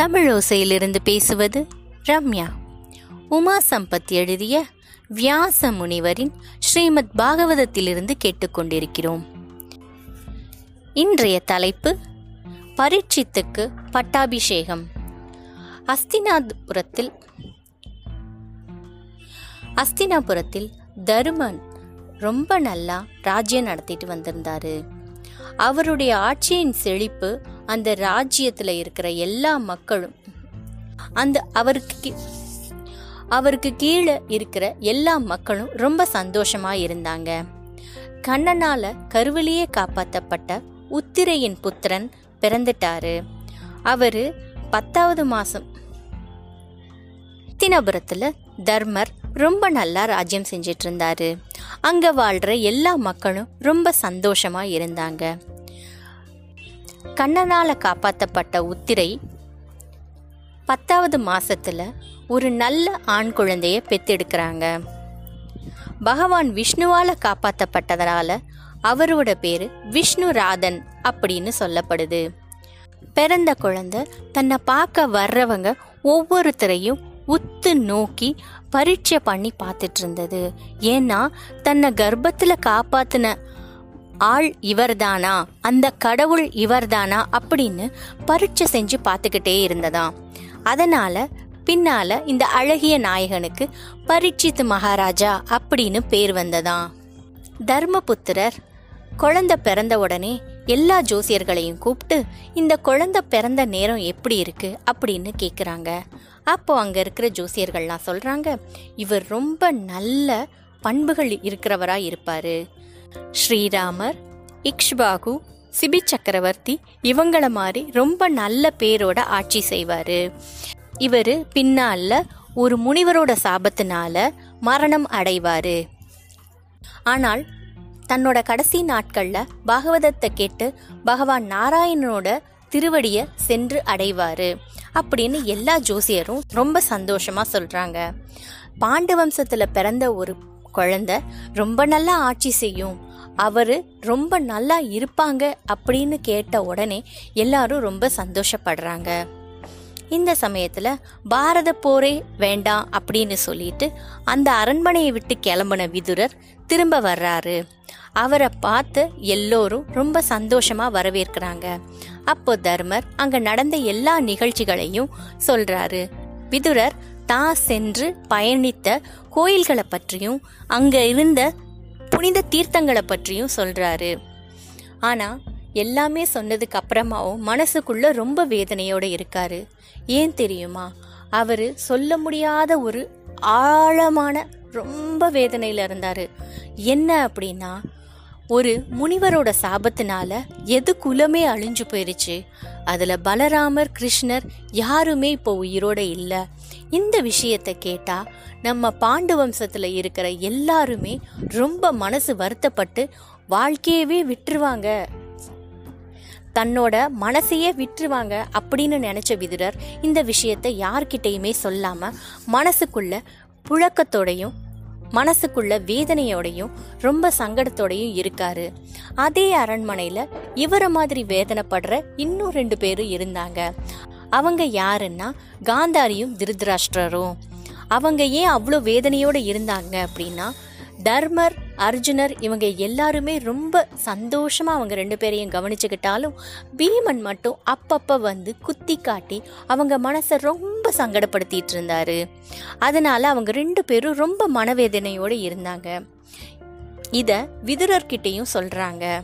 தமிழோசையிலிருந்து பேசுவது ரம்யா. உமா சம்பத் எழுதிய வியாச முனிவரின் ஸ்ரீமத் பாகவதத்திலிருந்து கேட்டுக்கொண்டிருக்கிறோம். இன்றைய தலைப்பு பரீட்சித்துக்கு பட்டாபிஷேகம். அஸ்தினாபுரத்தில் அஸ்தினாபுரத்தில் தருமன் ரொம்ப நல்லா ராஜ்யம் நடத்திட்டு வந்திருந்தாரு. அவருடைய ஆட்சியின் செழிப்பு அந்த ராஜ்யத்துல இருக்கிற எல்லா மக்களும் அந்த அவருக்கு கீ- அவருக்கு கீழே இருக்கிற எல்லா மக்களும் ரொம்ப சந்தோஷமா இருந்தாங்க. கண்ணனால கருவிலேயே காப்பாற்றப்பட்ட உத்திரையின் புத்திரன் பிறந்துட்டாரு. அவரு பத்தாவது மாசம் தினபுரத்துல தர்மர் ரொம்ப நல்லா ராஜ்யம் செஞ்சிட்டு இருந்தாரு. அங்க வாழ்ற எல்லா மக்களும் ரொம்ப சந்தோஷமா இருந்தாங்க. கண்ணனால காப்பாற்றப்பட்ட உத்திரை பத்தாவது மாசத்துல ஒரு நல்ல ஆண் குழந்தைய பெத்தெடுக்கிறாங்க. பகவான் விஷ்ணுவால காப்பாற்றப்பட்டதனால அவரோட பேரு விஷ்ணு ராதன் அப்படின்னு சொல்லப்படுது. பிறந்த குழந்தை தன்னை பார்க்க வர்றவங்க ஒவ்வொருத்தரையும் உத்து நோக்கி பரீட்சை பண்ணி பார்த்துட்டு இருந்தது. ஏன்னா தன்னை கர்ப்பத்தில் காப்பாத்தின ஆள் இவர்தானா? அந்த கடவுள் இவர்தானா? அப்படின்னு பரீட்சை செஞ்சு பார்த்துக்கிட்டே இருந்ததாம் அதனால பின்னால இந்த அழகிய நாயகனுக்கு பரீட்சித்து மகாராஜா அப்படின்னு பேர் வந்ததாம் தர்மபுத்திரர் குழந்தை பிறந்த உடனே எல்லா ஜோசியர்களையும் கூப்பிட்டு இந்த குழந்தை பிறந்த நேரம் எப்படி இருக்கு? அப்படின்னு கேக்குறாங்க. அப்போ அங்க இருக்கிற ஜோசியர்கள்லாம் சொல்றாங்க இவர் ரொம்ப நல்ல பண்புகள் இருக்கிறவரா இருப்பாரு. ஸ்ரீராமர் இக்ஷ்பாகு சிபி சக்கரவர்த்தி இவங்கள மாதிரி ரொம்ப நல்ல பேரோட ஆட்சி செய்வாரு. இவர் பின்னால ஒரு முனிவரோட சாபத்தினால மரணம் அடைவாரு. ஆனால் தன்னோட கடைசி நாட்கள்ல பாகவதத்தை கேட்டு பகவான் நாராயணனோட திருவடிய சென்று அடைவாரு அப்படின்னு எல்லா ஜோசியரும் ரொம்ப சந்தோஷமா சொல்றாங்க. பாண்டு வம்சத்துல பிறந்த ஒரு குழந்தை ரொம்ப நல்லா ஆட்சி செய்யும். அவரு ரொம்ப நல்லா இருப்பாங்க அப்படின்னு கேட்ட உடனே எல்லாரும் ரொம்ப சந்தோஷப்படுறாங்க. இந்த சமயத்துல பாரத போரே வேண்டாம் அப்படின்னு சொல்லிட்டு அந்த அரண்மனையை விட்டு கிளம்பின விதுரர் திரும்ப வர்றாரு. அவரை பார்த்து எல்லோரும் ரொம்ப சந்தோஷமா வரவேற்கிறாங்க. அப்போ தர்மர் அங்க நடந்த எல்லா நிகழ்ச்சிகளையும் சொல்றாரு. விதுரர் தான் சென்று பயணித்த கோயில்களை பற்றியும் அங்க இருந்த புனித தீர்த்தங்களை பற்றியும் சொல்றாரு. ஆனா எல்லாமே சொன்னதுக்கு அப்புறமாவும் மனசுக்குள்ள ரொம்ப வேதனையோட இருக்காரு. ஏன் தெரியுமா? அவரு சொல்ல முடியாத ஒரு ஆழமான ரொம்ப வேதனையில இருந்தாரு. என்ன அப்படின்னா ஒரு முனிவரோட சாபத்தினால எது குலமே அழிஞ்சு போயிருச்சு. அதுல பலராமர் கிருஷ்ணர் யாருமே இப்போ உயிரோட இல்லை. இந்த விஷயத்தை கேட்டா நம்ம பாண்டு வம்சத்துல இருக்கிற எல்லாருமே ரொம்ப மனசு வருத்தப்பட்டு வாழ்க்கையவே விட்டுருவாங்க. தன்னோட மனசையே விட்டுருவாங்க அப்படின்னு நினைச்ச விதுரர் இந்த விஷயத்தை யார்கிட்டயுமே சொல்லாம மனசுக்குள்ள புழக்கத்தோடையும் மனசுக்குள்ள வேதனையோடையும் ரொம்ப சங்கடத்தோடையும் இருக்காரு. அதே அரண்மனையில இவரை மாதிரி வேதனைப்படுற இன்னும் ரெண்டு பேரும் இருந்தாங்க. அவங்க யாருன்னா காந்தாரியும் திருதராஷ்டிரரும். அவங்க ஏன் அவ்வளோ வேதனையோடு இருந்தாங்க அப்படின்னா தர்மர் அர்ஜுனர் இவங்க எல்லாருமே ரொம்ப சந்தோஷமா அவங்க ரெண்டு பேரையும் கவனிச்சுக்கிட்டாலும் பீமன் மட்டும் அப்பப்ப வந்து குத்தி காட்டி அவங்க மனசை ரொம்ப சங்கடப்படுத்திட்டு இருந்தாரு. அதனால அவங்க ரெண்டு பேரும் ரொம்ப மனவேதனையோடு இருந்தாங்க. இத விதுரர்கிட்டையும் சொல்றாங்க.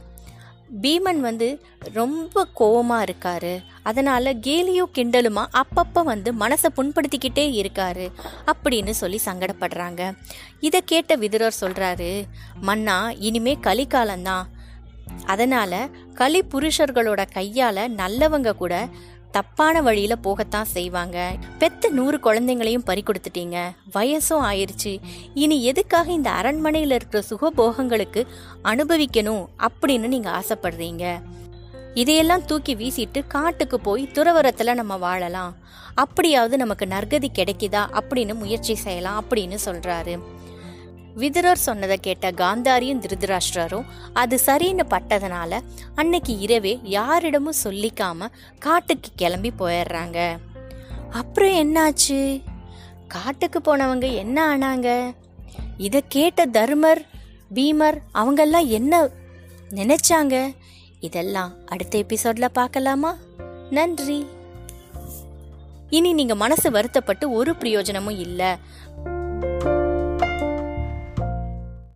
பீமன் வந்து ரொம்ப கோவமாக இருக்காரு. அதனால கேலியும் கிண்டலுமா அப்பப்போ வந்து மனசை புண்படுத்திக்கிட்டே இருக்காரு அப்படின்னு சொல்லி சங்கடப்படுறாங்க. இதை கேட்ட விதுரர் சொல்றாரு மன்னா இனிமே கலிகாலம்தான் அதனால கலி புருஷர்களோட கையால நல்லவங்க கூட தப்பான வழியில போகத்தான் செய்வாங்க. பெத்த நூறு குழந்தைங்களையும் பறி கொடுத்துட்டீங்க. வயசும் ஆயிருச்சு. இனி எதுக்காக இந்த அரண்மனையில இருக்கிற சுகபோகங்களுக்கு அனுபவிக்கணும் அப்படின்னு நீங்க ஆசைப்படுறீங்க? இதையெல்லாம் தூக்கி வீசிட்டு காட்டுக்கு போய் துறவரத்துல நம்ம வாழலாம். அப்படியாவது நமக்கு நற்கதி கிடைக்குதா அப்படின்னு முயற்சி செய்யலாம் அப்படின்னு சொல்றாரு. விதுரர் சொன்னதை கேட்ட காந்தாரியும் திருதராஷ்டிரரும் அது சரின்னு பட்டதனால அன்னைக்கு இரவே யாரிடமும் சொல்லிக்காம காட்டுக்கு கிளம்பி போயிடுறாங்க. அப்புறம் என்னாச்சு? காட்டுக்கு போனவங்க என்ன ஆனாங்க? இதை கேட்ட தர்மர் பீமர் அவங்கெல்லாம் என்ன நினைச்சாங்க? இதெல்லாம் அடுத்த எபிசோட்ல பார்க்கலாமா? நன்றி. இனி நீங்க மனசு வருத்தப்பட்டு ஒரு பிரயோஜனமும் இல்லை.